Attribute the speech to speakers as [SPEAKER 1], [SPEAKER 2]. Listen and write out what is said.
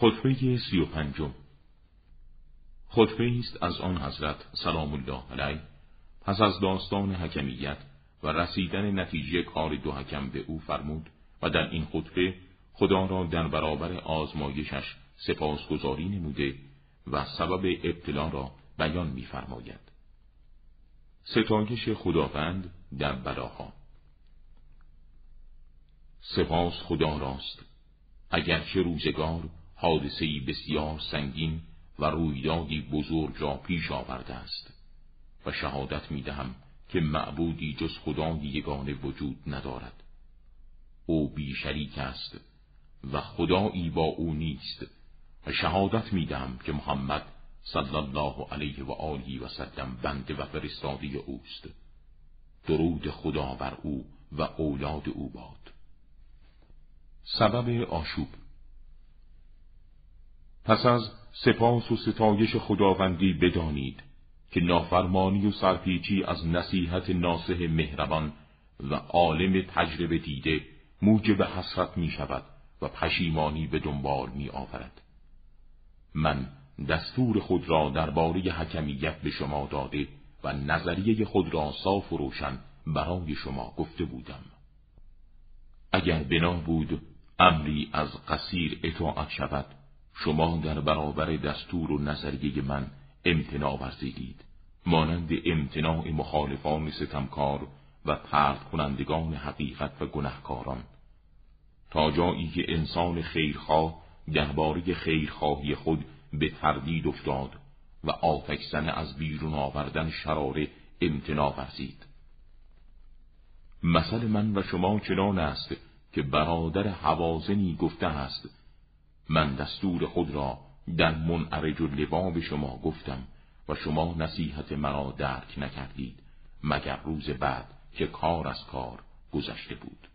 [SPEAKER 1] خطبه سی و پنجم. خطبه است از آن حضرت سلام الله علیه پس از داستان حکمیت و رسیدن نتیجه کار دو حکم به او فرمود و در این خطبه خدا را در برابر آزمایشش سپاسگزاری نموده و سبب ابتلا را بیان می‌فرماید. ستایش خداوند در بلاها. سپاس خدا راست. اگرچه روزگار حادثه‌ای بسیار سنگین و رویدادی بزرگ را پیش آورده است و شهادت می دهم که معبودی جز خدای یگانه وجود ندارد. او بی شریک است و خدایی با او نیست و شهادت می دهم که محمد صلی الله علیه و آله و سلم بنده و فرستاده اوست. درود خدا بر او و اولاد او باد. سبب آشوب پس از سپاس و ستایش خداوندی بدانید که نافرمانی و سرپیچی از نصیحت ناسه مهربان و عالم تجربه دیده موجب حسرت می شود و پشیمانی به دنبال می آورد. من دستور خود را درباره حکمیت به شما داده و نظریه خود را صاف و روشن برای شما گفته بودم. اگر بنا بود امری از قصیر اطاعت شود شما در برابر دستور و نظریه من امتناع ورزیدید. مانند امتناع مخالفان ستمکار و ترد کنندگان حقیقت و گنهکاران. تا جایی که انسان خیرخواه درباره خیرخواهی خود به تردید افتاد و آتکسن از بیرون آوردن شراره امتناع ورزید. مثل من و شما چنان است که برادر حوازنی گفته است من دستور خود را در منعرج و لباب شما گفتم و شما نصیحت مرا درک نکردید مگر روز بعد که کار از کار گذشته بود.